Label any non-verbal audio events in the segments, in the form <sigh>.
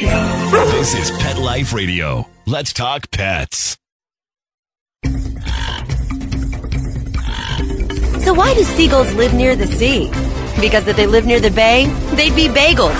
This is Pet Life Radio. Let's talk pets. So why do seagulls live near the sea? Because if they live near the bay, they'd be bagels.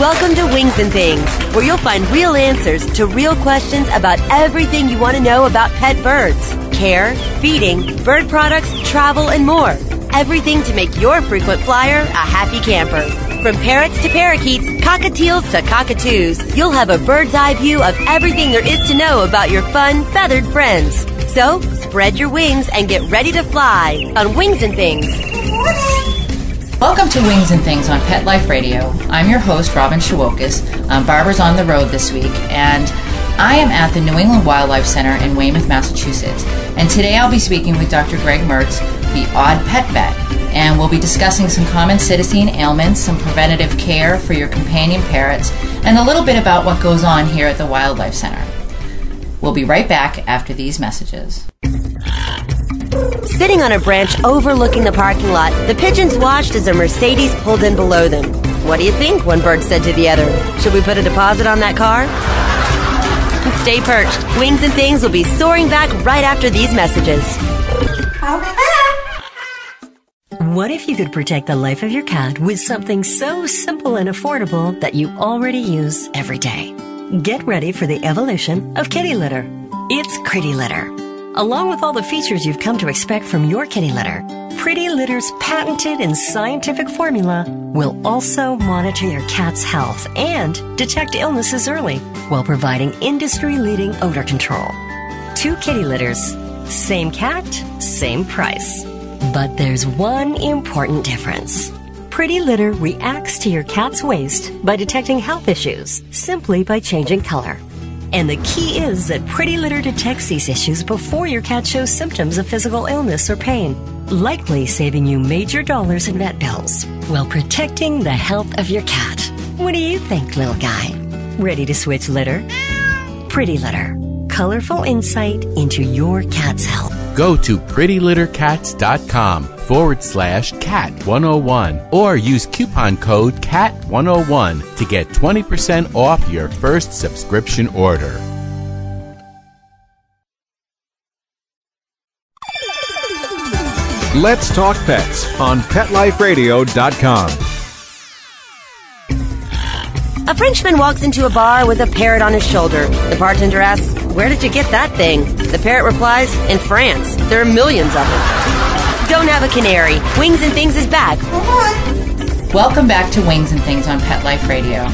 Welcome to Wings and Things, where you'll find real answers to real questions about everything you want to know about pet birds. Care, feeding, bird products, travel, and more. Everything to make your frequent flyer a happy camper. From parrots to parakeets, cockatiels to cockatoos, you'll have a bird's eye view of everything there is to know about your fun, feathered friends. So, spread your wings and get ready to fly on Wings and Things. Welcome to Wings and Things on Pet Life Radio. I'm your host, Robin Shewokis. Um, Barbara's on the road this week, and I am at the New England Wildlife Center in Weymouth, Massachusetts. And today I'll be speaking with Dr. Greg Mertz, the Odd Pet Vet, and we'll be discussing some common psittacine ailments, some preventative care for your companion parrots, and a little bit about what goes on here at the Wildlife Center. We'll be right back after these messages. Sitting on a branch overlooking the parking lot, the pigeons watched as a Mercedes pulled in below them. What do you think? One bird said to the other. Should we put a deposit on that car? Stay perched. Wings and Things will be soaring back right after these messages. What if you could protect the life of your cat with something so simple and affordable that you already use every day? Get ready for the evolution of kitty litter. It's Pretty Litter. Along with all the features you've come to expect from your kitty litter, Pretty Litter's patented and scientific formula will also monitor your cat's health and detect illnesses early while providing industry leading odor control. Two kitty litters, same cat, same price. But there's one important difference. Pretty Litter reacts to your cat's waste by detecting health issues simply by changing color. And the key is that Pretty Litter detects these issues before your cat shows symptoms of physical illness or pain, likely saving you major dollars in vet bills while protecting the health of your cat. What do you think, little guy? Ready to switch litter? Pretty Litter. Colorful insight into your cat's health. Go to prettylittercats.com forward slash cat101 or use coupon code cat101 to get 20% off your first subscription order. Let's Talk Pets on PetLifeRadio.com. A Frenchman walks into a bar with a parrot on his shoulder. The bartender asks, Where did you get that thing? The parrot replies, In France. There are millions of them. Don't have a canary. Wings and Things is back. Welcome back to Wings and Things on Pet Life Radio.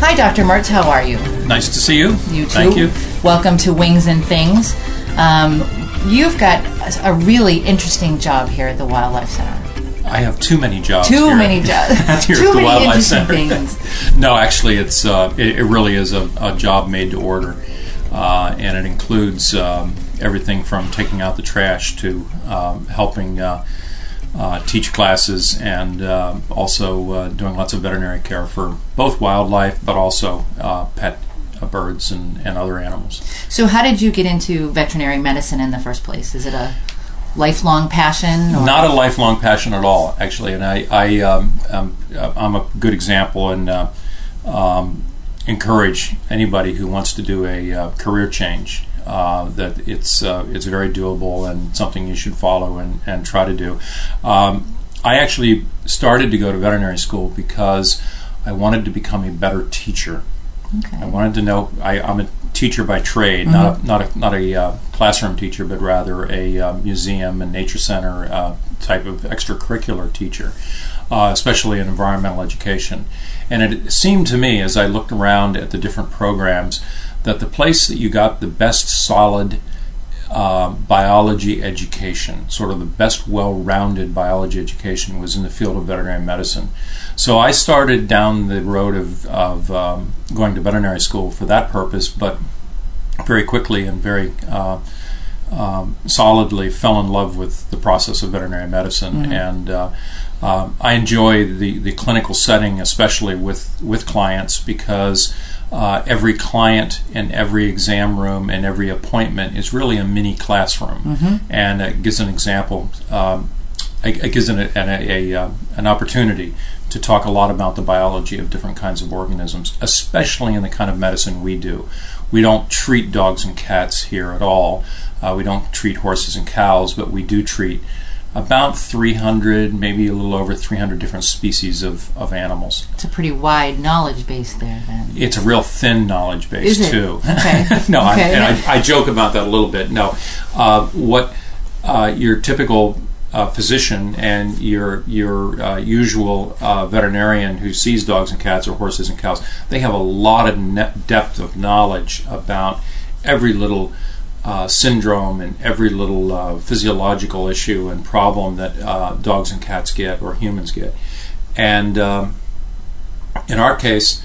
Hi, Dr. Mertz, how are you? Nice to see you. You too. Thank you. Welcome to Wings and Things. Um, you've got a really interesting job here at the Wildlife Center. I have too many jobs. Too here. many jobs. <laughs> here Too at the many Wildlife interesting Center. things. <laughs> no, actually, it's uh, it, it really is a, a job made to order, uh, and it includes um, everything from taking out the trash to um, helping uh, uh, teach classes and uh, also uh, doing lots of veterinary care for both wildlife, but also uh, pet birds and, and other animals. So, how did you get into veterinary medicine in the first place? Is it a lifelong passion? Or? Not a lifelong passion at all, actually. And I, I um, um, I'm a good example and uh, um, encourage anybody who wants to do a uh, career change. Uh, that it's uh, it's very doable and something you should follow and, and try to do. Um, I actually started to go to veterinary school because I wanted to become a better teacher. Okay. I wanted to know. I, I'm a teacher by trade, not a, not a not a uh, classroom teacher, but rather a uh, museum and nature center uh, type of extracurricular teacher, uh, especially in environmental education. And it seemed to me, as I looked around at the different programs, that the place that you got the best solid uh, biology education, sort of the best well-rounded biology education, was in the field of veterinary medicine. So I started down the road of, of um, going to veterinary school for that purpose, but very quickly and very uh, um, solidly fell in love with the process of veterinary medicine, and uh, um, I enjoy the, the clinical setting, especially with with clients, because uh, every client and every exam room and every appointment is really a mini classroom, and it gives an example. Um, it, it gives an, an, a, a, uh, an opportunity to talk a lot about the biology of different kinds of organisms, especially in the kind of medicine we do. We don't treat dogs and cats here at all. Uh, we don't treat horses and cows, but we do treat about 300, maybe a little over 300 different species of, of animals. It's a pretty wide knowledge base there, then. It's a real thin knowledge base, Is it? too. Okay. <laughs> no, Okay. I, and I, I joke about that a little bit. No, uh, what uh, your typical uh, physician and your your uh, usual uh, veterinarian who sees dogs and cats or horses and cows, they have a lot of ne- depth of knowledge about every little uh, syndrome and every little uh, physiological issue and problem that uh, dogs and cats get or humans get. And um, in our case,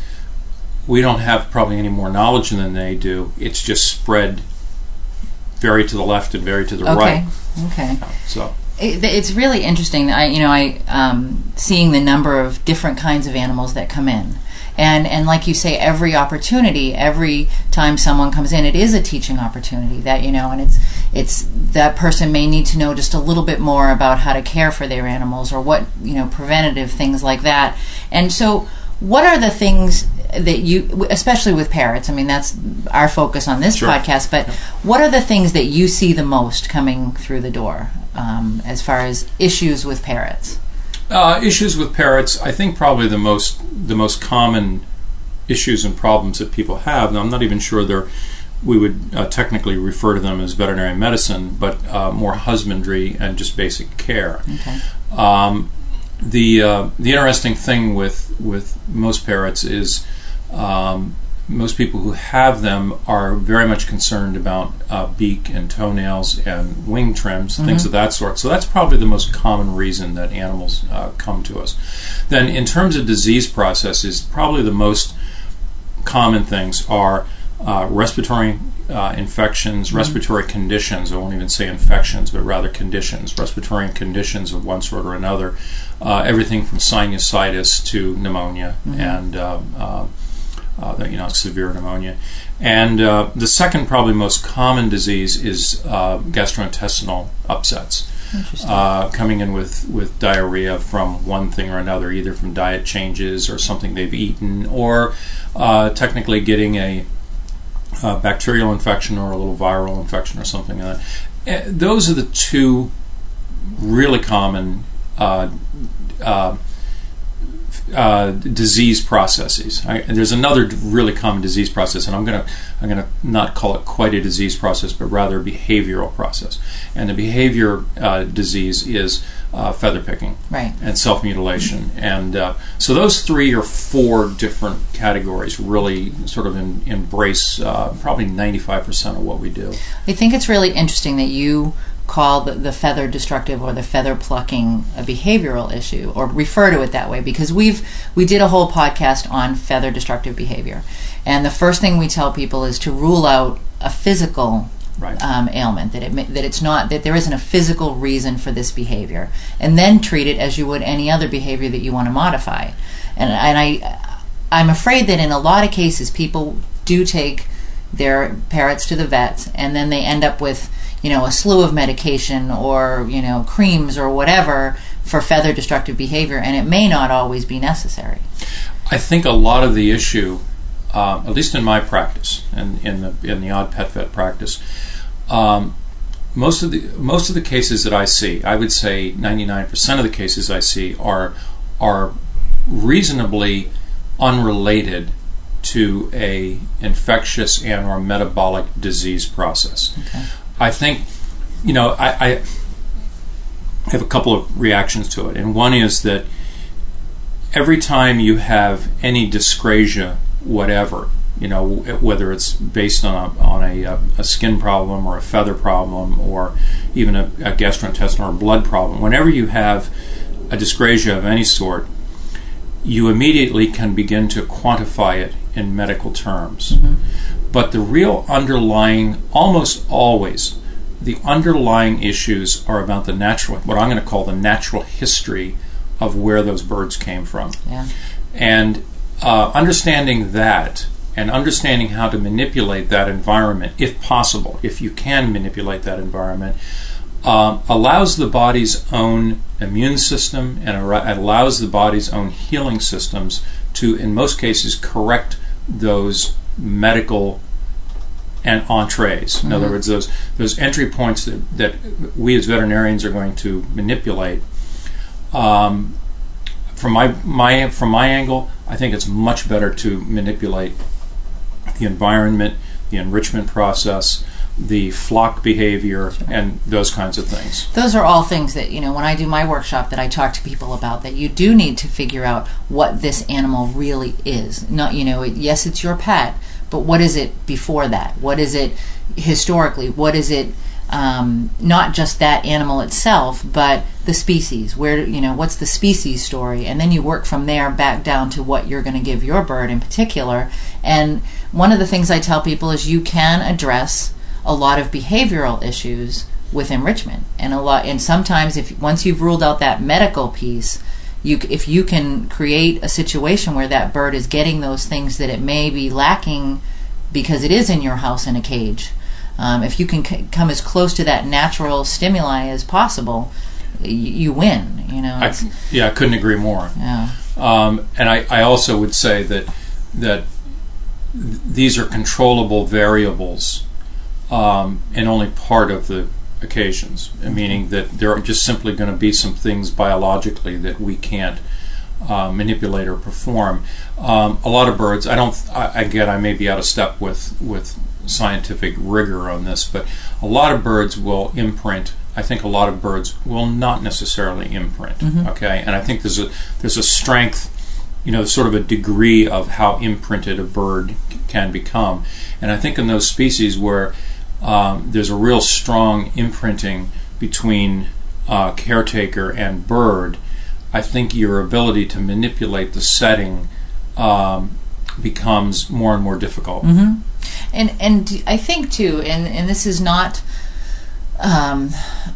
we don't have probably any more knowledge than they do. It's just spread very to the left and very to the Okay. right. Okay. So It, it's really interesting. I, you know, I um, seeing the number of different kinds of animals that come in, and and like you say, every opportunity, every time someone comes in, it is a teaching opportunity. That you know, and it's it's that person may need to know just a little bit more about how to care for their animals or what you know preventative things like that. And so, what are the things that you, especially with parrots? I mean, that's our focus on this Sure. podcast. But what are the things that you see the most coming through the door um, as far as issues with parrots? Uh, issues with parrots, I think probably the most the most common issues and problems that people have. Now, I'm not even sure they're we would uh, technically refer to them as veterinary medicine, but uh, more husbandry and just basic care. Okay. Um, the uh, the interesting thing with with most parrots is um, most people who have them are very much concerned about uh, beak and toenails and wing trims, things of that sort. So that's probably the most common reason that animals uh, come to us. Then, in terms of disease processes, probably the most common things are uh, respiratory uh, infections, respiratory conditions. I won't even say infections, but rather conditions, respiratory conditions of one sort or another. Uh, everything from sinusitis to pneumonia and uh, uh, uh, you know severe pneumonia. And uh, the second, probably most common disease is uh, gastrointestinal upsets uh, coming in with, with diarrhea from one thing or another, either from diet changes or something they've eaten, or uh, technically getting a, uh bacterial infection or a little viral infection or something like that. Uh, those are the two really common uh, uh, disease processes. I, and there's another really common disease process, and I'm gonna I'm gonna not call it quite a disease process, but rather a behavioral process. And the behavior uh, disease is uh, feather picking Right. and self mutilation. And uh, so those three or four different categories really sort of in, embrace uh, probably 95% of what we do. I think it's really interesting that you call the, the feather destructive or the feather plucking a behavioral issue or refer to it that way because we've we did a whole podcast on feather destructive behavior. And the first thing we tell people is to rule out a physical Right. um, ailment that it that it's not that there isn't a physical reason for this behavior. And then treat it as you would any other behavior that you want to modify. And and I I'm afraid that in a lot of cases people do take their parrots to the vets and then they end up with you know a slew of medication or you know creams or whatever for feather destructive behavior and it may not always be necessary I think a lot of the issue, uh, at least in my practice and in the in the odd pet vet practice, um, most of the most of the cases that I see, I would say 99% of the cases I see are are reasonably unrelated to a infectious and or metabolic disease process. I think, you know, I, I have a couple of reactions to it, and one is that every time you have any dyscrasia, whatever, you know, whether it's based on a, on a, uh, a skin problem or a feather problem or even a, a gastrointestinal or blood problem, whenever you have a dyscrasia of any sort, you immediately can begin to quantify it in medical terms. But the real underlying, almost always, the underlying issues are about the natural, what I'm going to call the natural history of where those birds came from. yeah And uh, understanding that and understanding how to manipulate that environment, if possible, if you can manipulate that environment, um, allows the body's own immune system and allows the body's own healing systems to, in most cases, correct those medical and entrees. In other words, those those entry points that, that we as veterinarians are going to manipulate. Um, from my my from my angle, I think it's much better to manipulate the environment, the enrichment process, the flock behavior, and those kinds of things. those are all things that you know when i do my workshop that i talk to people about that you do need to figure out what this animal really is. Not you know it, yes it's your pet but what is it before that? What is it historically? What is it um, not just that animal itself but the species? Where you know what's the species story? And then you work from there back down to what you're going to give your bird in particular. And one of the things i tell people is you can address a lot of behavioral issues with enrichment. And a lot and sometimes if once you've ruled out that medical piece you if you can create a situation where that bird is getting those things that it may be lacking because it is in your house in a cage um, if you can c- come as close to that natural stimuli as possible y- you win you know? I, yeah, I couldn't agree more. yeah. Um, and I, I also would say that that these are controllable variables um, in only part of the occasions, meaning that there are just simply going to be some things biologically that we can't uh, manipulate or perform. Um, a lot of birds, I don't. I, again, I may be out of step with with scientific rigor on this, but a lot of birds will imprint. I think a lot of birds will not necessarily imprint. Okay, and I think there's a there's a strength you know, sort of a degree of how imprinted a bird c- can become. And I think in those species where um, there's a real strong imprinting between uh, caretaker and bird, I think your ability to manipulate the setting um, becomes more and more difficult. and and I think too, and and this is not um,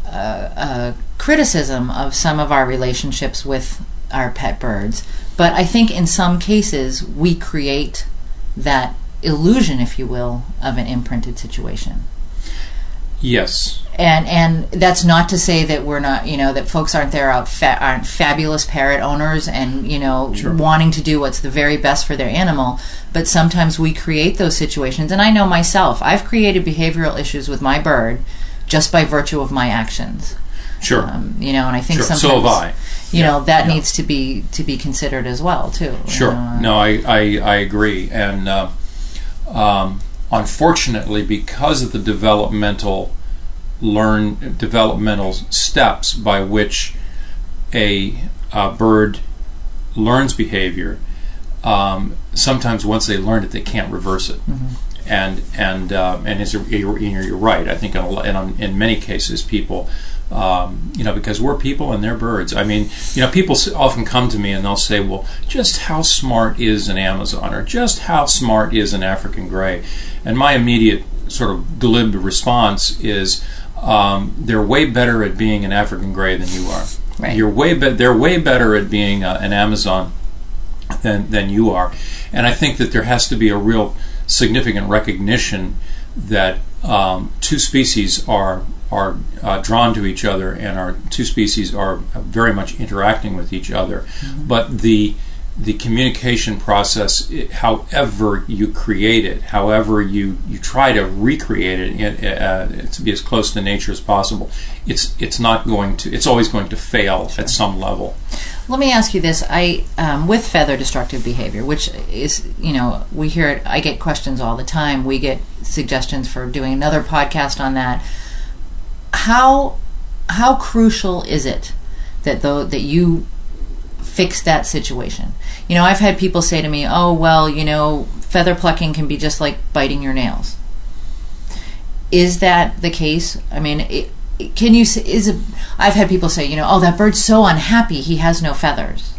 a criticism of some of our relationships with our pet birds, but I think in some cases we create that illusion, if you will, of an imprinted situation. Yes. And and that's not to say that we're not, you know, that folks aren't there out fa- aren't fabulous parrot owners and you know Sure. wanting to do what's the very best for their animal. But sometimes we create those situations, and I know myself, I've created behavioral issues with my bird just by virtue of my actions. Sure. Um, you know, and I think Sure. sometimes So have I. You Yeah, know that yeah. needs to be to be considered as well too. you Sure. know. No, I, I, I agree. And uh, um, unfortunately, because of the developmental learn developmental steps by which a, uh bird learns behavior, um, sometimes once they learn it, they can't reverse it. And and uh, and is you're, you're right. I think in, in, in many cases, people um, you know, because we're people and they're birds. I mean, you know, people often come to me and they'll say, well, just how smart is an Amazon or just how smart is an African gray? And my immediate sort of glib response is, um, they're way better at being an African gray than you are. Right. You're way be- they're way better at being uh, an Amazon than than you are. And I think that there has to be a real significant recognition that um, two species are are uh, drawn to each other and our two species are very much interacting with each other. But the the communication process, i- however you create it, however you, you try to recreate it in, uh, to be as close to nature as possible, it's it's not going to. It's always going to fail at some level. Let me ask you this: I, um, with feather destructive behavior, which is, you know, we hear it. I get questions all the time. We get suggestions for doing another podcast on that. How how crucial is it that though that you fix that situation? You know, I've had people say to me, "Oh, well, you know, feather plucking can be just like biting your nails." Is that the case? I mean, it, can you is it? I've had people say, you know, oh, that bird's so unhappy he has no feathers.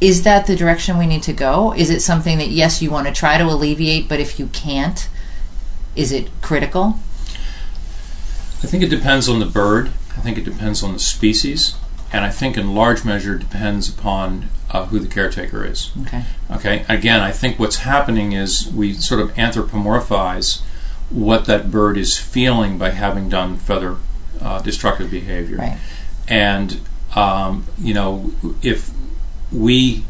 Is that the direction we need to go? Is it something that yes, you want to try to alleviate, but if you can't, is it critical? I think it depends on the bird. I think it depends on the species, and I think in large measure depends upon uh, who the caretaker is. Okay. Okay. Again, I think what's happening is we sort of anthropomorphize what that bird is feeling by having done feather uh, destructive behavior. Right. And um, you know, if we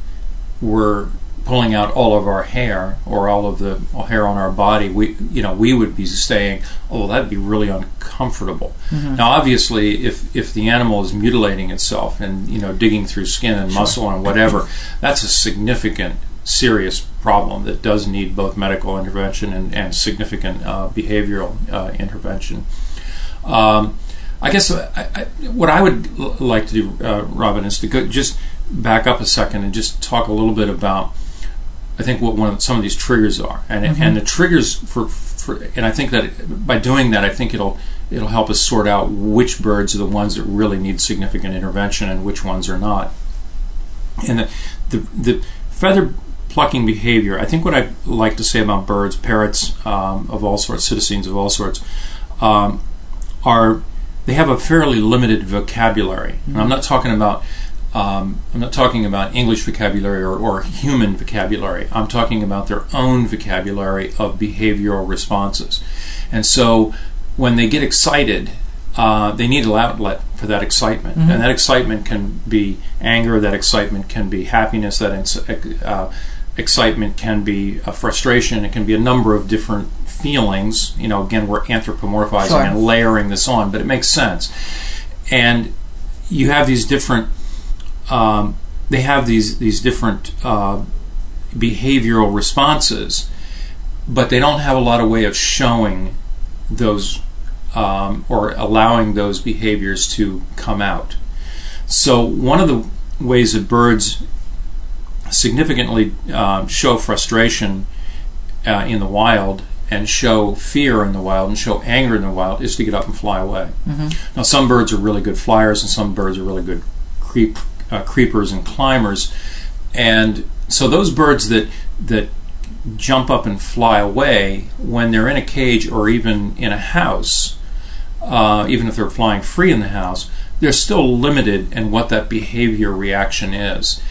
were pulling out all of our hair or all of the hair on our body, we you know we would be saying, "Oh, that'd be really uncomfortable." Now, obviously, if if the animal is mutilating itself and you know digging through skin and muscle and whatever, that's a significant, serious problem that does need both medical intervention and, and significant uh, behavioral uh, intervention. Um, I guess uh, I, I, what I would l- like to do, uh, Robin, is to go, just back up a second and just talk a little bit about. I think what one of some of these triggers are, and and the triggers for, for, and I think that by doing that, I think it'll it'll help us sort out which birds are the ones that really need significant intervention and which ones are not. And the the, the feather plucking behavior, I think what I like to say about birds, parrots um, of all sorts, psittacines of all sorts, um, are they have a fairly limited vocabulary. And I'm not talking about um, I'm not talking about English vocabulary or, or human vocabulary. I'm talking about their own vocabulary of behavioral responses. And so when they get excited, uh, they need an outlet for that excitement. And that excitement can be anger, that excitement can be happiness, that uh, excitement can be uh, frustration, it can be a number of different feelings. You know, again, we're anthropomorphizing Sure. and layering this on, but it makes sense. And you have these different um, they have these these different uh, behavioral responses, but they don't have a lot of way of showing those um, or allowing those behaviors to come out. So one of the ways that birds significantly um, show frustration uh, in the wild and show fear in the wild and show anger in the wild is to get up and fly away. Now, some birds are really good flyers, and some birds are really good creep uh, creepers and climbers, and so those birds that that jump up and fly away when they're in a cage or even in a house, uh, even if they're flying free in the house, they're still limited in what that behavior reaction is,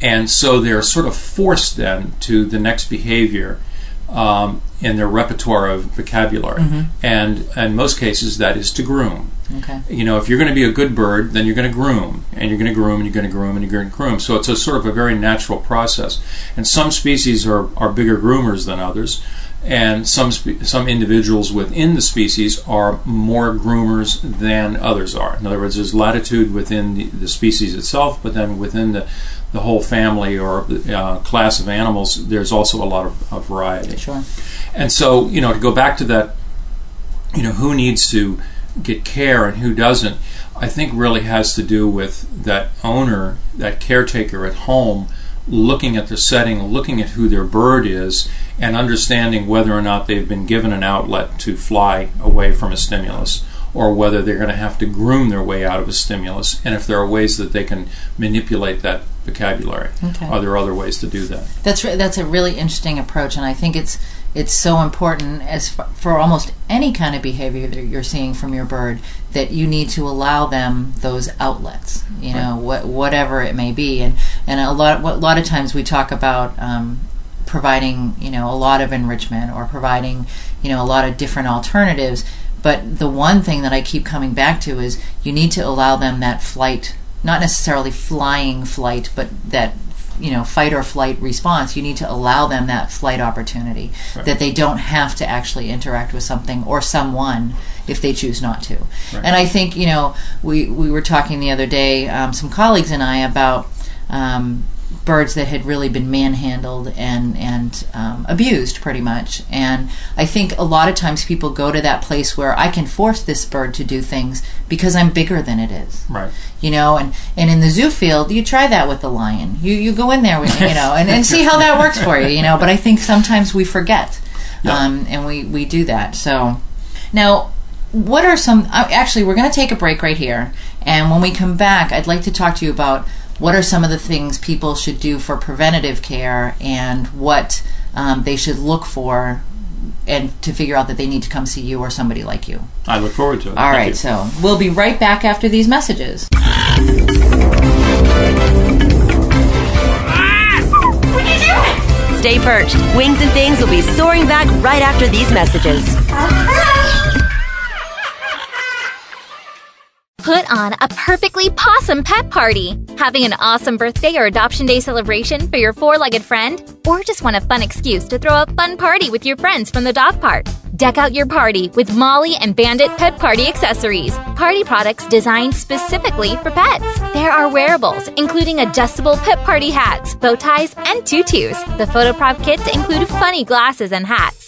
and so they're sort of forced then to the next behavior um, in their repertoire of vocabulary, and in most cases that is to groom. Okay. You know, if you're going to be a good bird, then you're going to groom, and you're going to groom, and you're going to groom, and you're going to groom. So it's a sort of a very natural process. And some species are, are bigger groomers than others, and some spe- some individuals within the species are more groomers than others are. In other words, there's latitude within the, the species itself, but then within the the whole family or uh, class of animals, there's also a lot of, of variety. Sure. And so, you know, to go back to that, you know, who needs to get care and who doesn't, I think really has to do with that owner, that caretaker at home, looking at the setting, looking at who their bird is, and understanding whether or not they've been given an outlet to fly away from a stimulus. Or whether they're going to have to groom their way out of a stimulus, and if there are ways that they can manipulate that vocabulary. Okay. Are there other ways to do that? That's re- that's a really interesting approach, and I think it's it's so important as f- for almost any kind of behavior that you're seeing from your bird that you need to allow them those outlets. You know, what whatever it may be, and and a lot a lot of times we talk about. Um, providing you know a lot of enrichment or providing you know a lot of different alternatives but the one thing that I keep coming back to is you need to allow them that flight not necessarily flying flight but that you know fight or flight response you need to allow them that flight opportunity. That they don't have to actually interact with something or someone if they choose not to. And i think you know we we were talking the other day um, some colleagues and i about um, birds that had really been manhandled and and um, abused pretty much. And i think a lot of times people go to that place where i can force this bird to do things because i'm bigger than it is. Right. you know and and in the zoo field you try that with the lion. You you go in there with you know and, and see how that works for you you know but i think sometimes we forget um, and we we do that. So now what are some uh, actually we're going to take a break right here and when we come back i'd like to talk to you about what are some of the things people should do for preventative care and what um, they should look for and to figure out that they need to come see you or somebody like you I look forward to it. all Thank right, you. so we'll be right back after these messages. Stay perched. Wings and Things will be soaring back right after these messages. Put on a perfectly possum pet party. Having an awesome birthday or adoption day celebration for your four legged friend? Or just want a fun excuse to throw a fun party with your friends from the dog park? Deck out your party with Molly and Bandit Pet Party accessories. Party products designed specifically for pets. There are wearables, including adjustable pet party hats, bow ties, and tutus. The photo prop kits include funny glasses and hats.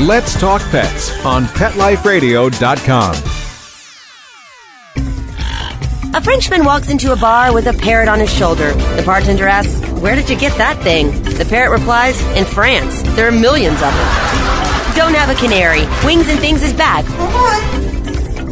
Let's Talk Pets on PetLifeRadio.com. A Frenchman walks into a bar with a parrot on his shoulder. The bartender asks, Where did you get that thing? The parrot replies, In France. There are millions of them. Don't have a canary. Wings and Things is back.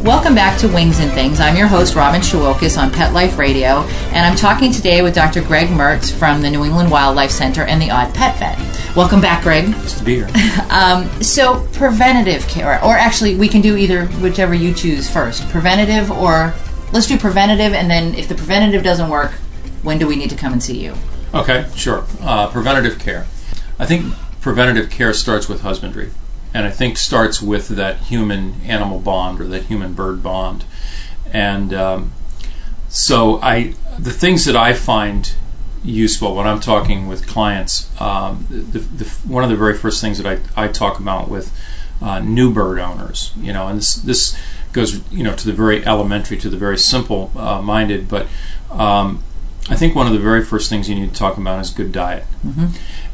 Welcome back to Wings and Things. I'm your host, Robin Shewokis on Pet Life Radio, and I'm talking today with Dr. Greg Mertz from the New England Wildlife Center and the Odd Pet Vet. Welcome back, Greg. Just to be here. <laughs> Um, so, preventative care, or actually, we can do either whichever you choose first. Preventative, or let's do preventative, and then if the preventative doesn't work, when do we need to come and see you? Okay, sure. Uh, preventative care. I think preventative care starts with husbandry, and I think starts with that human animal bond or that human bird bond. And um, so, I the things that I find useful when I'm talking with clients, um, the, the, one of the very first things that I, I talk about with uh, new bird owners, you know, and this this goes you know to the very elementary, to the very simple uh, minded, but um, I think one of the very first things you need to talk about is good diet.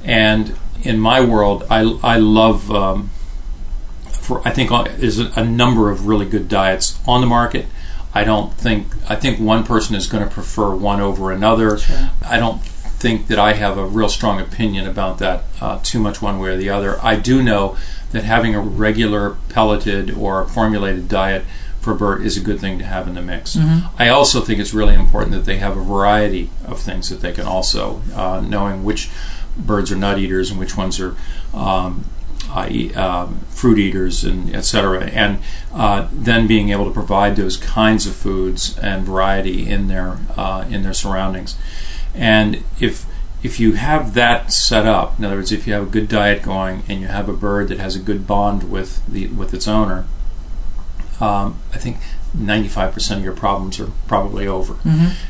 And in my world, I, I love, um, for I think uh, there's a, a number of really good diets on the market. I don't think, I think one person is going to prefer one over another. I don't think that I have a real strong opinion about that uh, too much one way or the other. I do know that having a regular pelleted or formulated diet for bird is a good thing to have in the mix. I also think it's really important that they have a variety of things that they can also, uh, knowing which birds are nut eaters and which ones are um, uh, um, fruit eaters and etc. And uh, then being able to provide those kinds of foods and variety in their uh, in their surroundings. And if if you have that set up, in other words, if you have a good diet going and you have a bird that has a good bond with the with its owner, um, I think 95% of your problems are probably over.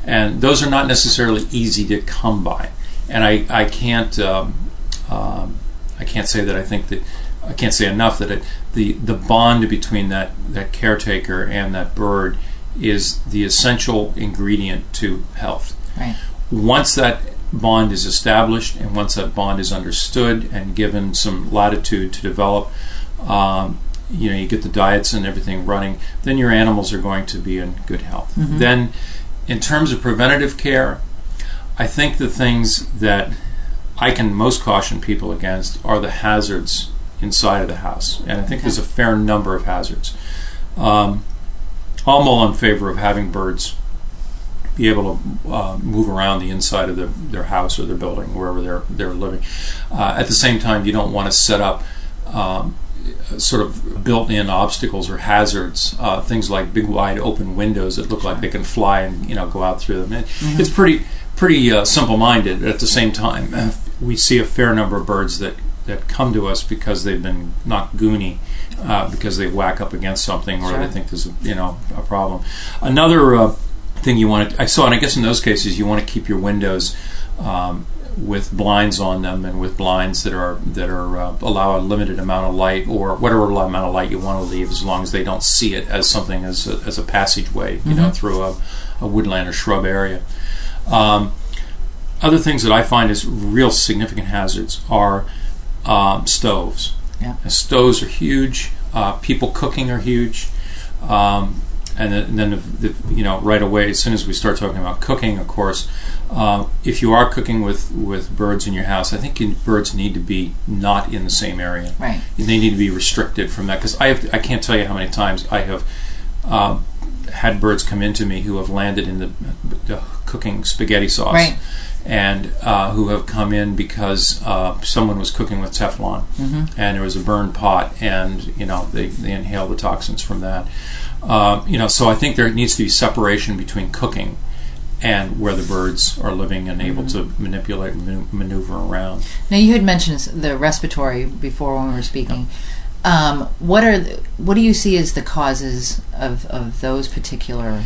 And those are not necessarily easy to come by. And I, I can't um, um, I can't say that I think that I can't say enough that it, the the bond between that that caretaker and that bird is the essential ingredient to health. Right. Once that bond is established and once that bond is understood and given some latitude to develop, um, you know, you get the diets and everything running, then your animals are going to be in good health. Then, in terms of preventative care, I think the things that I can most caution people against are the hazards inside of the house, and I think there's a fair number of hazards. Um, I'm all in favor of having birds be able to uh, move around the inside of their, their house or their building, wherever they're they're living. Uh, at the same time, you don't want to set up um, sort of built-in obstacles or hazards, uh, things like big wide open windows that look like they can fly and you know go out through them. It, It's pretty pretty uh, simple-minded. At the same time, we see a fair number of birds that that come to us because they've been knocked goony. Uh, because they whack up against something, or Sure. they think there's a, you know a problem. Another uh, thing you want to I saw, and I guess in those cases you want to keep your windows um, with blinds on them and with blinds that are that are uh, allow a limited amount of light or whatever amount of light you want to leave, as long as they don't see it as something as a, as a passageway, you know, through a, a woodland or shrub area. Um, other things that I find as real significant hazards are um, stoves. Yeah. Stoves are huge. Uh, people cooking are huge. Um, and then, and then the, the, you know, right away, as soon as we start talking about cooking, of course, uh, if you are cooking with, with birds in your house, I think you, birds need to be not in the same area. Right. They need to be restricted from that because I have I can't tell you how many times I have um, had birds come into me who have landed in the, the cooking spaghetti sauce. Right. And uh, who have come in because uh, someone was cooking with Teflon, Mm-hmm. and there was a burned pot, and you know they, they inhale the toxins from that. Uh, you know, so I think there needs to be separation between cooking and where the birds are living and able Mm-hmm. to manipulate and maneuver around. Now you had mentioned the respiratory before when we were speaking. Um, what are the, what do you see as the causes of, of those particular?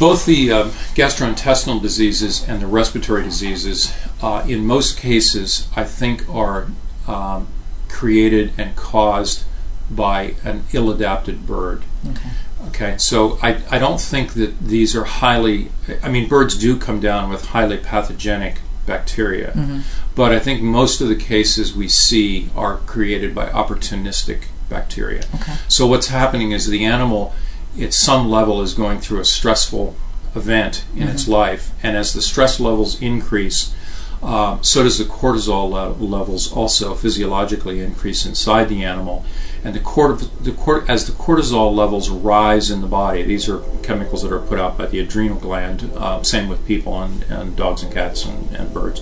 Both the uh, gastrointestinal diseases and the respiratory diseases, uh, in most cases, I think are um, created and caused by an ill adapted bird. Okay. Okay, so I, I don't think that these are highly, I mean, birds do come down with highly pathogenic bacteria, but I think most of the cases we see are created by opportunistic bacteria. Okay. So what's happening is the animal, at some level, is going through a stressful event in its life, and as the stress levels increase, um, so does the cortisol le- levels also physiologically increase inside the animal, and the, cort- the cort- as the cortisol levels rise in the body. These are chemicals that are put out by the adrenal gland. Uh, same with people and, and dogs and cats and, and birds.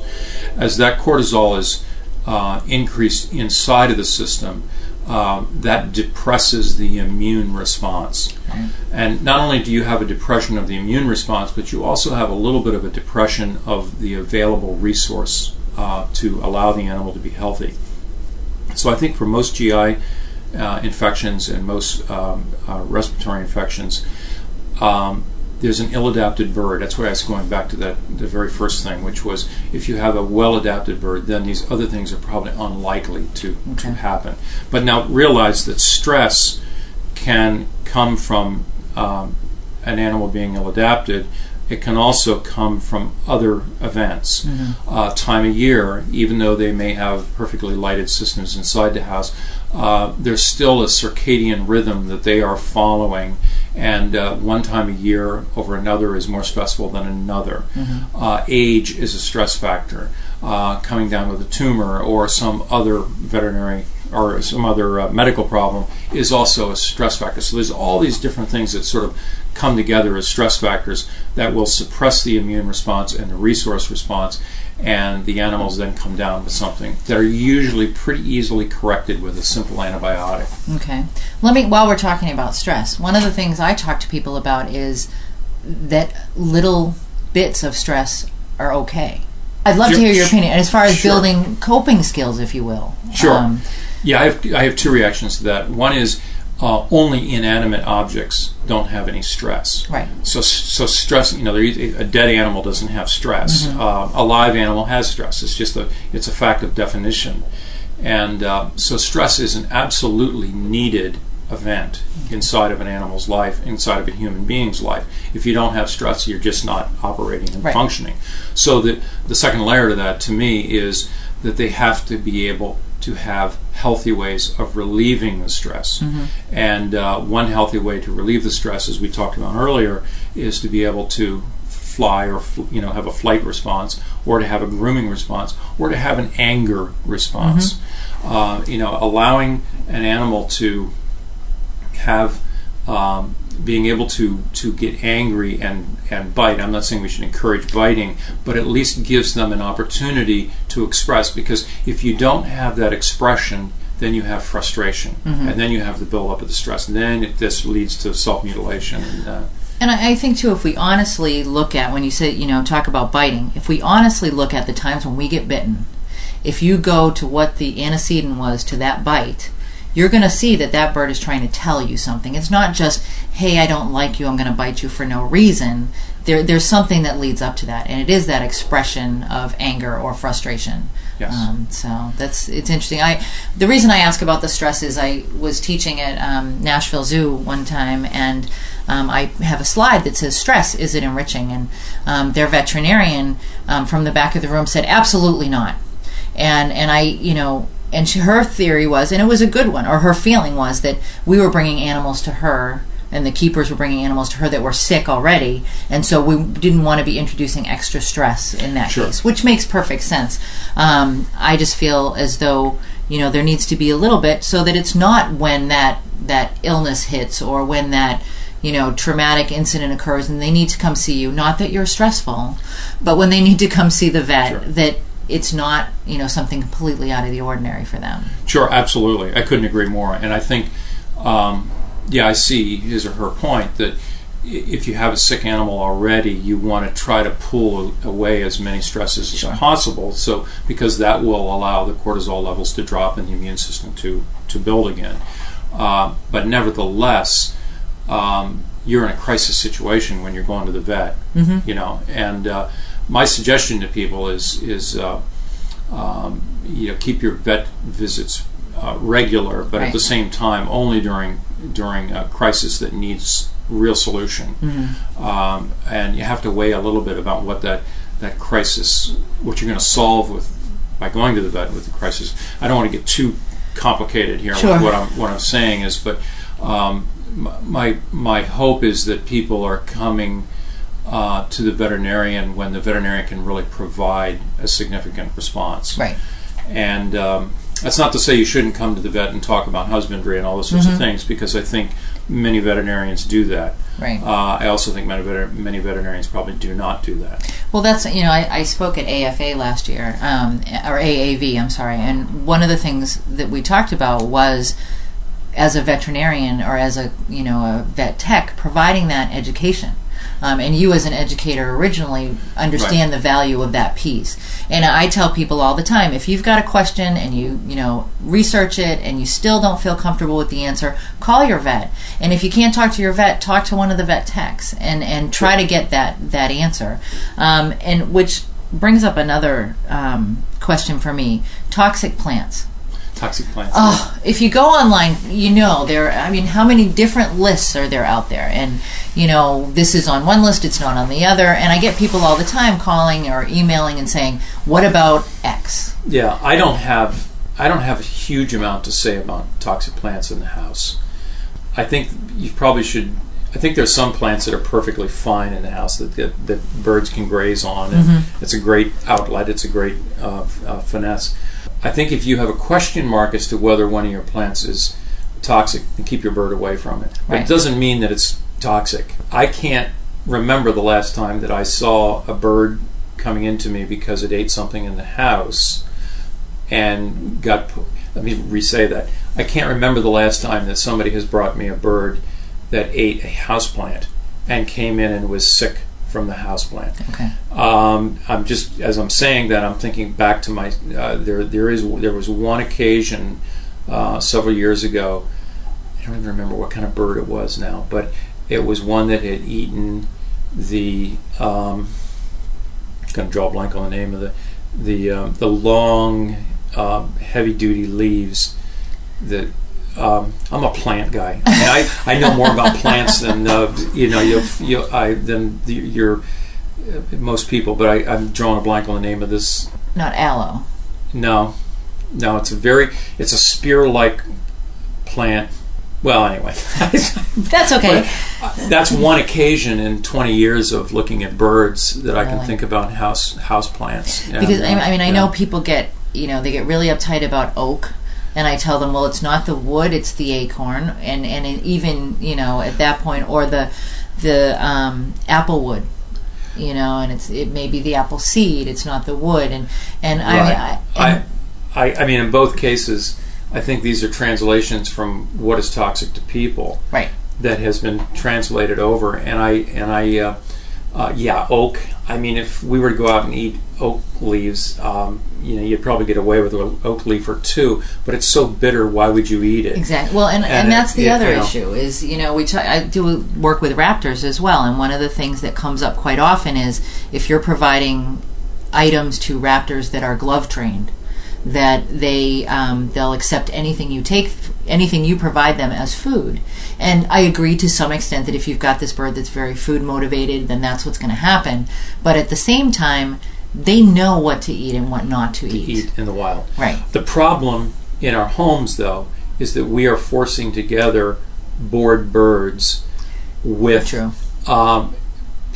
As that cortisol is uh, increased inside of the system, um, that depresses the immune response. And not only do you have a depression of the immune response, but you also have a little bit of a depression of the available resource uh, to allow the animal to be healthy. So I think for most GI uh, infections and most um, uh, respiratory infections, um, there's an ill-adapted bird. That's why I was going back to that the very first thing, which was if you have a well-adapted bird, then these other things are probably unlikely to, to happen. But now realize that stress can come from um, an animal being ill-adapted. It can also come from other events. Uh, time of year, even though they may have perfectly lighted systems inside the house, uh, there's still a circadian rhythm that they are following, and uh, one time a year over another is more stressful than another. Uh, age is a stress factor. Uh, coming down with a tumor or some other veterinary or some other uh, medical problem is also a stress factor. So there's all these different things that sort of come together as stress factors that will suppress the immune response and the resource response, and the animals then come down with something that are usually pretty easily corrected with a simple antibiotic. Okay. Let me, while we're talking about stress, one of the things I talk to people about is that little bits of stress are okay. I'd love to hear your opinion And as far as Sure. building coping skills, if you will. Sure. Um, Yeah, I have, I have two reactions to that. One is uh, only inanimate objects don't have any stress. Right. So, so stress. You know, a dead animal doesn't have stress. Mm-hmm. Uh, a live animal has stress. It's just a it's a fact of definition, and uh, so stress is an absolutely needed event inside of an animal's life, inside of a human being's life. If you don't have stress, you're just not operating and Right. functioning. So the the second layer to that, to me, is that they have to be able to have healthy ways of relieving the stress. And uh, one healthy way to relieve the stress, as we talked about earlier, is to be able to fly or you know have a flight response, or to have a grooming response, or to have an anger response. Uh, you know, allowing an animal to have um, being able to to get angry and and bite. I'm not saying we should encourage biting, but at least gives them an opportunity to express. Because if you don't have that expression, then you have frustration, and then you have the buildup of the stress, and then it, this leads to self mutilation. And uh, And I, I think too, if we honestly look at when you say, you know, talk about biting, if we honestly look at the times when we get bitten, if you go to what the antecedent was to that bite, you're going to see that that bird is trying to tell you something. It's not just, hey, I don't like you, I'm going to bite you for no reason. There, there's something that leads up to that, and it is that expression of anger or frustration. Yes. Um, so that's it's interesting. I the reason I ask about the stress is I was teaching at um, Nashville Zoo one time, and um, I have a slide that says stress is it enriching, and um, their veterinarian um, from the back of the room said absolutely not, and and I you know. And she, her theory was, and it was a good one, or her feeling was that we were bringing animals to her and the keepers were bringing animals to her that were sick already, and so we didn't want to be introducing extra stress in that Sure. case, which makes perfect sense. Um, I just feel as though you know there needs to be a little bit so that it's not when that that illness hits or when that you know, traumatic incident occurs and they need to come see you, not that you're stressful, but when they need to come see the vet, Sure. that it's not, you know, something completely out of the ordinary for them. Sure, absolutely. I couldn't agree more. And I think, um, yeah, I see his or her point that if you have a sick animal already, you want to try to pull away as many stresses Sure. as possible. So because that will allow the cortisol levels to drop and the immune system to to build again. Uh, but nevertheless, um, you're in a crisis situation when you're going to the vet. You know, and uh, my suggestion to people is is uh, um, you know keep your vet visits uh, regular, but at the same time only during during a crisis that needs real solution. Um, and you have to weigh a little bit about what that that crisis, what you're going to solve with by going to the vet with the crisis. I don't want to get too complicated here Sure. what I'm what I'm saying is, but um, my my hope is that people are coming uh, to the veterinarian when the veterinarian can really provide a significant response. Right. And um, that's not to say you shouldn't come to the vet and talk about husbandry and all those sorts of things, because I think many veterinarians do that. Right. Uh, I also think many, veter- many veterinarians probably do not do that. Well, that's you know I, I spoke at AFA last year, um, or AAV. I'm sorry, and one of the things that we talked about was as a veterinarian or as a you know a vet tech providing that education. Um, and you, as an educator, originally understand the value of that piece. And I tell people all the time: if you've got a question and you, you know, research it and you still don't feel comfortable with the answer, call your vet. And if you can't talk to your vet, talk to one of the vet techs and and try to get that that answer. Um, and which brings up another um, question for me: toxic plants. Toxic plants. Oh, if you go online, you know there. Are I mean, how many different lists are there out there? And you know, this is on one list, it's not on the other. And I get people all the time calling or emailing and saying, "What about X?" Yeah, I don't have I don't have a huge amount to say about toxic plants in the house. I think you probably should. I think there's some plants that are perfectly fine in the house that that, that birds can graze on, and it's a great outlet. It's a great uh, uh, finesse. I think if you have a question mark as to whether one of your plants is toxic, then keep your bird away from it. But Right. it doesn't mean that it's toxic. I can't remember the last time that I saw a bird coming into me because it ate something in the house and got let me re-say that i can't remember the last time that somebody has brought me a bird that ate a houseplant and came in and was sick from the houseplant Okay. um, i'm just as i'm saying that i'm thinking back to my uh, there there is there was one occasion uh, several years ago i don't even remember what kind of bird it was now but it was one that had eaten the um, going to draw a blank on the name of the the um, the long um, heavy duty leaves that um, I'm a plant guy. I, mean, I, I know more about plants than uh, you know you, you I than the, your uh, most people. But I, I'm drawing a blank on the name of this. Not aloe. No, no, it's a very it's a spear like plant. Well, anyway, <laughs> That's okay. that's one occasion in 20 years of looking at birds that I can Really? think about house house plants. And, because uh, I, I mean, I yeah. know people get you know they get really uptight about oak, and I tell them, well, it's not the wood, it's the acorn, and and it even you know at that point, or the the um, apple wood, you know, and it's it may be the apple seed, it's not the wood, and and I mean, I, I, I mean, in both cases, I think these are translations from what is toxic to people right, that has been translated over. And I, and I, uh, uh, yeah, oak. I mean, if we were to go out and eat oak leaves, um, you know, you'd probably get away with an oak leaf or two. But it's so bitter. Why would you eat it? Exactly. Well, and, and, And, that's the yeah, other you know. issue is you know we t- I do work with raptors as well, and one of the things that comes up quite often is if you're providing items to raptors that are glove trained, that they um, they'll accept anything you take, anything you provide them as food. And I agree to some extent that if you've got this bird that's very food motivated, then that's what's going to happen. But at the same time, they know what to eat and what not to, eat. Eat in the wild. Right. The problem in our homes, though, is that we are forcing together bored birds with True. um,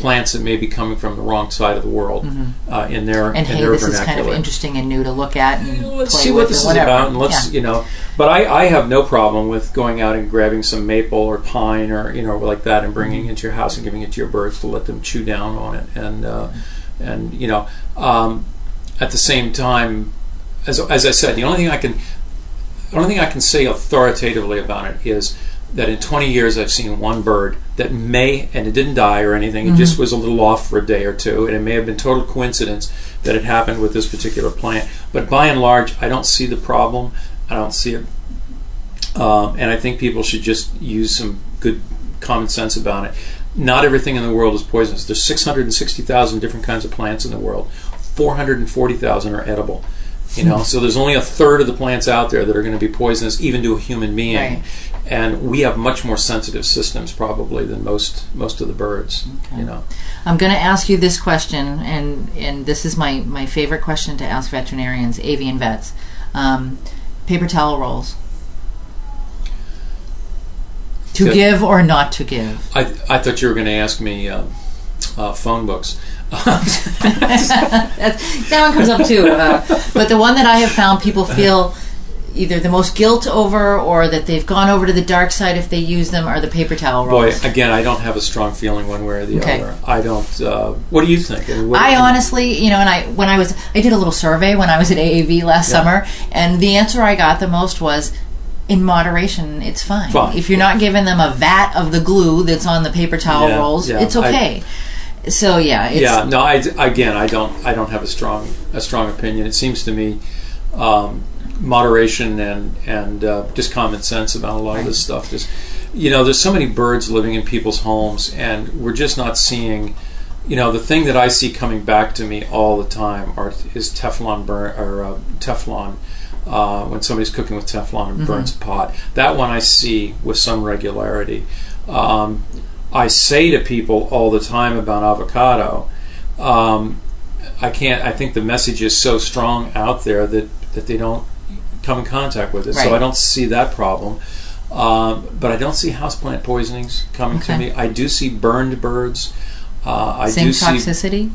plants that may be coming from the wrong side of the world uh, in their Mm-hmm. and in hey, their this is kind of interesting and new to look at and let's play see what and this is whatever. about and let's Yeah. you know but I, I have no problem with going out and grabbing some maple or pine or you know like that and Mm-hmm. bringing it into your house and giving it to your birds to let them chew down on it and uh, and you know um, at the same time as, as I said the only thing I can the only thing I can say authoritatively about it is that in 20 years I've seen one bird that may, and it didn't die or anything, it just was a little off for a day or two, and it may have been total coincidence that it happened with this particular plant. But by and large, I don't see the problem. I don't see it. Um, and I think people should just use some good common sense about it. Not everything in the world is poisonous. There's 660,000 different kinds of plants in the world. 440,000 are edible. You know, so there's only a third of the plants out there that are going to be poisonous, even to a human being. Right. And we have much more sensitive systems, probably, than most most of the birds. You know, I'm going to ask you this question, and and this is my my favorite question to ask veterinarians, avian vets. Um, paper towel rolls. To give or not to give? I I thought you were going to ask me um, uh, phone books. <laughs> That one comes up too. Uh, but the one that I have found people feel either the most guilt over or that they've gone over to the dark side if they use them are the paper towel rolls. Boy, again, I don't have a strong feeling one way or the Okay. other. I don't. Uh, what do you think? And what- I honestly, you know, and I when I was I did a little survey when I was at AAV last Yeah. summer, and the answer I got the most was in moderation, it's fine. Fine. If you're not giving them a vat of the glue that's on the paper towel Yeah, rolls, it's okay. so yeah, it's, yeah, no. I again, I don't. I don't have a strong a strong opinion. It seems to me. Um, moderation and and uh, just common sense about a lot of this stuff. Just you know, there's so many birds living in people's homes, and we're just not seeing. You know, the thing that I see coming back to me all the time are is Teflon burn or uh, Teflon. Uh, when somebody's cooking with Teflon and burns a pot, that one I see with some regularity. Um, I say to people all the time about avocado. Um, I can't. I think the message is so strong out there that that they don't come in contact with it. Right. So I don't see that problem. Um, but I don't see houseplant poisonings coming to me. I do see burned birds. Uh, I zinc do see. toxicity.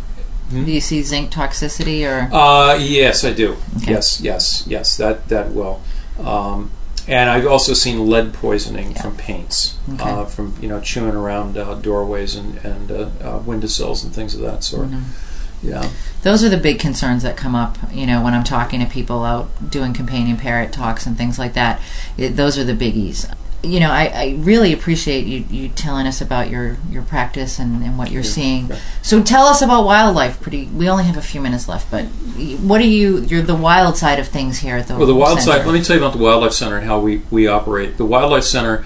Do you see zinc toxicity or? Uh, yes, I do. Okay. Yes, yes, yes. That that will. Um, and I've also seen lead poisoning from paints, Okay. uh, from you know chewing around uh, doorways and and uh, uh, windowsills and things of that sort. Mm-hmm. Yeah. Those are the big concerns that come up, you know, when I'm talking to people out doing companion parrot talks and things like that. It, those are the biggies. You know, I, I really appreciate you, you telling us about your, your practice and, and what you're seeing. right. So tell us about wildlife. Pretty, we only have a few minutes left, but what are you? You're the wild side of things here at the Well, the Wild center. Side. Let me tell you about the Wildlife Center and how we, we operate. The Wildlife Center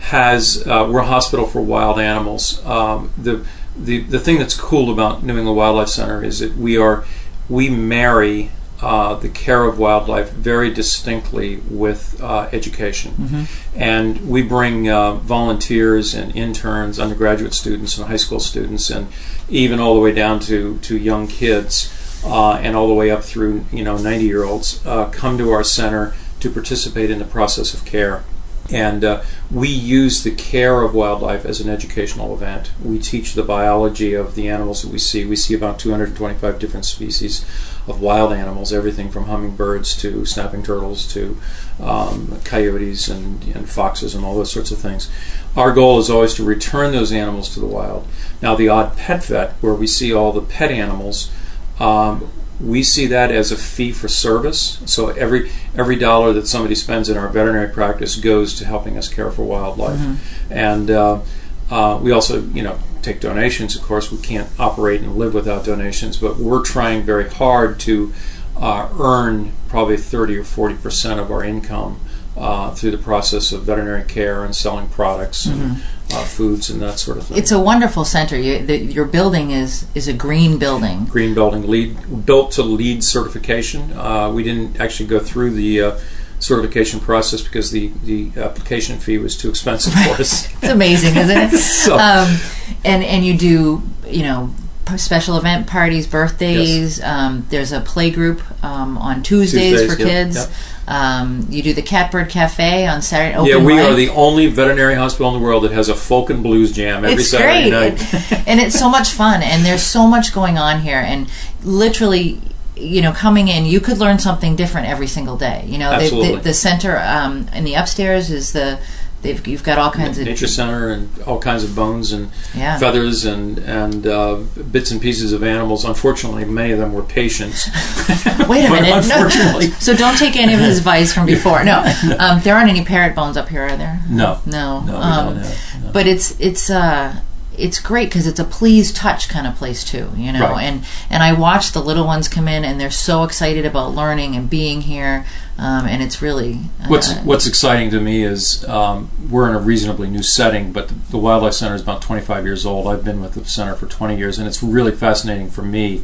has uh, we're a hospital for wild animals. Um, the the the thing that's cool about New England Wildlife Center is that we are we marry uh, the care of wildlife very distinctly with uh, education, and we bring uh, volunteers and interns, undergraduate students, and high school students, and even all the way down to to young kids uh, and all the way up through you know 90 year olds uh, come to our center to participate in the process of care. And uh, we use the care of wildlife as an educational event. We teach the biology of the animals that we see. We see about 225 different species of wild animals, everything from hummingbirds to snapping turtles to um, coyotes and, and foxes and all those sorts of things. Our goal is always to return those animals to the wild. Now, the odd pet vet, where we see all the pet animals, um, we see that as a fee for service. So every every dollar that somebody spends in our veterinary practice goes to helping us care for wildlife, and uh, uh, we also you know take donations. Of course, we can't operate and live without donations, but we're trying very hard to uh, earn probably thirty or forty percent of our income. Uh, through the process of veterinary care and selling products and uh, foods and that sort of thing. It's a wonderful center. You, the, your building is is a green building. green building LEED built to LEED certification. Uh, we didn't actually go through the uh, certification process because the, the application fee was too expensive for us. <laughs> It's amazing, isn't it? <laughs> So- um, and and you do you know special event parties, birthdays. Um, there's a play group um, on Tuesdays, Tuesdays, for yep, kids. yep. Um, you do the Catbird Cafe on Saturday. Open yeah, we mic. are the only veterinary hospital in the world that has a folk and blues jam every it's Saturday great, night. and, <laughs> and it's so much fun. And there's so much going on here, and literally, you know, coming in, you could learn something different every single day. You know, Absolutely. the, the center um, in the upstairs is the they've you've got all kinds of Nature Center and all kinds of bones and Yeah. feathers and and uh, bits and pieces of animals. Unfortunately, many of them were patients. <laughs> Wait a minute. No. so don't take any of his <laughs> advice from before. No, um, there aren't any parrot bones up here, are there? No, No. no, um, have. no. But it's it's uh it's great because it's a please touch kind of place too, you know. Right. And and I watch the little ones come in and they're so excited about learning and being here, um, and it's really uh, What's What's exciting to me is um, we're in a reasonably new setting, but the, the Wildlife Center is about 25 years old. I've been with the center for 20 years, and it's really fascinating for me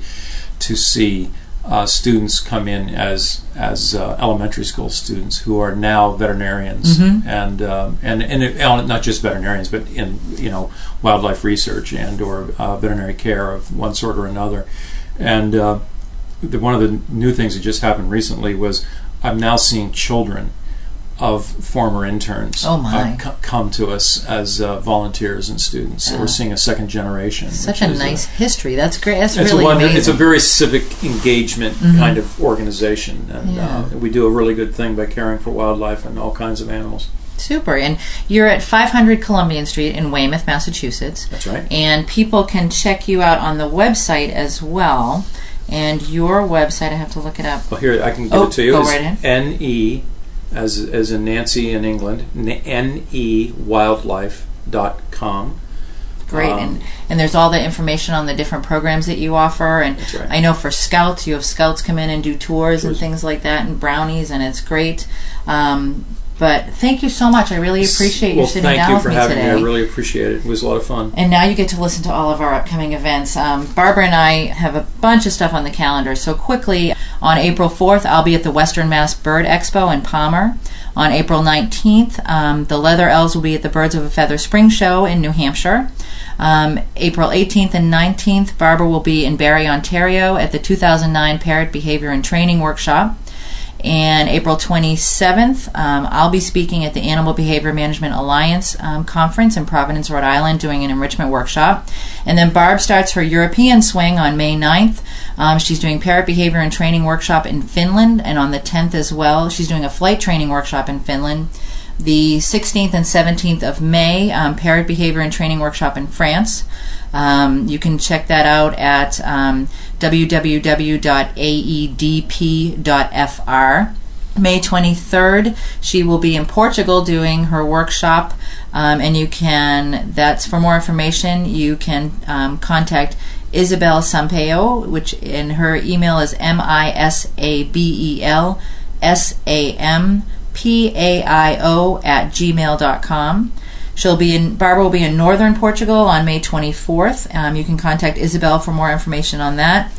to see uh, students come in as as uh, elementary school students who are now veterinarians, and um, and and not just veterinarians, but in you know wildlife research and or uh, veterinary care of one sort or another, and. Uh, the, one of the new things that just happened recently was I'm now seeing children of former interns Oh, uh, co- come to us as uh, volunteers and students. So Yeah. we're seeing a second generation. such a uh, nice history. That's great. That's it's really a wonder, amazing. It's a very civic engagement kind of organization, and Yeah. uh, we do a really good thing by caring for wildlife and all kinds of animals. Super. And you're at 500 Columbian Street in Weymouth, Massachusetts. That's right. And people can check you out on the website as well. And your website, I have to look it up. Well, here I can give Oh, it to you. go It's right ahead. N E, as as in Nancy in England. N E Wildlife dot com. Great. Um, and, and there's all the information on the different programs that you offer. And That's right. I know for scouts, you have scouts come in and do tours and things like that and brownies, and it's great. Um, but thank you so much. I really appreciate you well, sitting thank down you with for me having today. me. I really appreciate it. It was a lot of fun. And now you get to listen to all of our upcoming events. Um, Barbara and I have a bunch of stuff on the calendar. So quickly, on April 4th, I'll be at the Western Mass Bird Expo in Palmer. On April 19th, um, the Leather Elves will be at the Birds of a Feather Spring Show in New Hampshire. Um, April 18th and 19th, Barbara will be in Barrie, Ontario at the 2009 Parrot Behavior and Training Workshop. And April 27th, um, I'll be speaking at the Animal Behavior Management Alliance um, conference in Providence, Rhode Island, doing an enrichment workshop. And then Barb starts her European swing on May 9th. Um, she's doing parrot behavior and training workshop in Finland, and on the 10th as well, she's doing a flight training workshop in Finland. The 16th and 17th of May, um, parrot behavior and training workshop in France. Um, you can check that out at um, www.aedp.fr. May 23rd, she will be in Portugal doing her workshop, um, and you can, that's for more information, you can um, contact Isabel Sampaio, which in her email is M I S A B E L S A M P A I O at gmail.com. She'll be in Barbara will be in northern Portugal on May 24th. Um, you can contact Isabel for more information on that.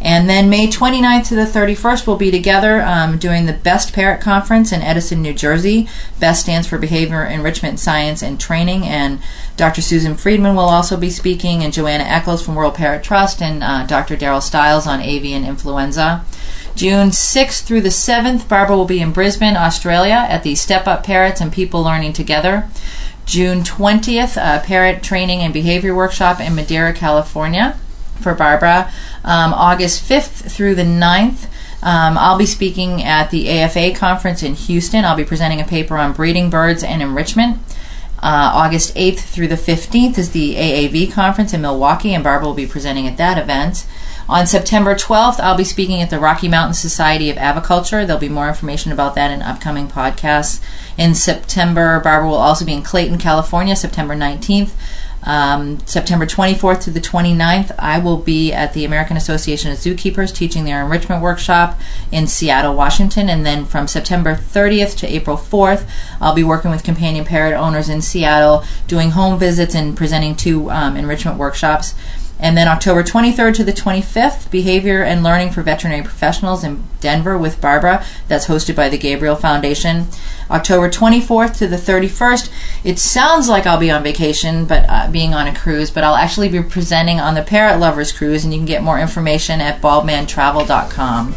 And then May 29th to the 31st, we'll be together um, doing the Best Parrot Conference in Edison, New Jersey. BEST stands for Behavior Enrichment Science and Training. And Dr. Susan Friedman will also be speaking, and Joanna Eckles from World Parrot Trust, and uh, Dr. Daryl Stiles on avian influenza. June 6th through the 7th, Barbara will be in Brisbane, Australia at the Step Up Parrots and People Learning Together. June 20th, a parrot training and behavior workshop in Madera, California for Barbara. Um, August 5th through the 9th, um, I'll be speaking at the AFA conference in Houston. I'll be presenting a paper on breeding birds and enrichment. Uh, August 8th through the 15th is the AAV conference in Milwaukee, and Barbara will be presenting at that event. On September 12th, I'll be speaking at the Rocky Mountain Society of Aviculture. There'll be more information about that in upcoming podcasts. In September, Barbara will also be in Clayton, California, September 19th. Um, September 24th to the 29th, I will be at the American Association of Zookeepers teaching their enrichment workshop in Seattle, Washington. And then from September 30th to April 4th, I'll be working with companion parrot owners in Seattle, doing home visits and presenting two um, enrichment workshops. And then October 23rd to the 25th, Behavior and Learning for Veterinary Professionals in Denver with Barbara. That's hosted by the Gabriel Foundation. October 24th to the 31st, it sounds like I'll be on vacation, but uh, being on a cruise, but I'll actually be presenting on the Parrot Lovers Cruise, and you can get more information at baldmantravel.com.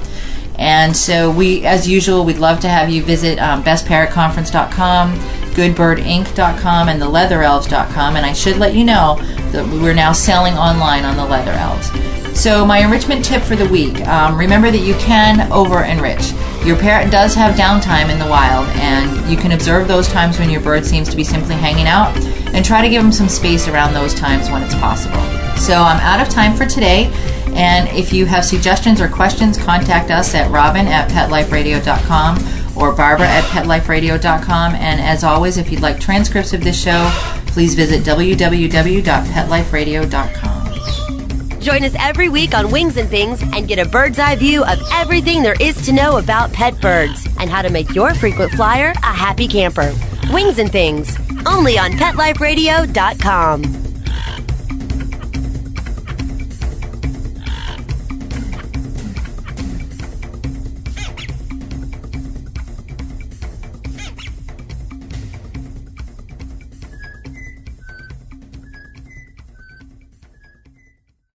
And so we, as usual, we'd love to have you visit um, bestparrotconference.com, goodbirdinc.com, and theleatherelves.com. And I should let you know that we're now selling online on the Leather Elves. So my enrichment tip for the week: um, remember that you can over enrich. Your parrot does have downtime in the wild, and you can observe those times when your bird seems to be simply hanging out, and try to give them some space around those times when it's possible. So I'm out of time for today. And if you have suggestions or questions, contact us at robin at petliferadio.com or barbara at petliferadio.com. And as always, if you'd like transcripts of this show, please visit www.petliferadio.com. Join us every week on Wings and Things and get a bird's eye view of everything there is to know about pet birds and how to make your frequent flyer a happy camper. Wings and Things, only on PetLifeRadio.com.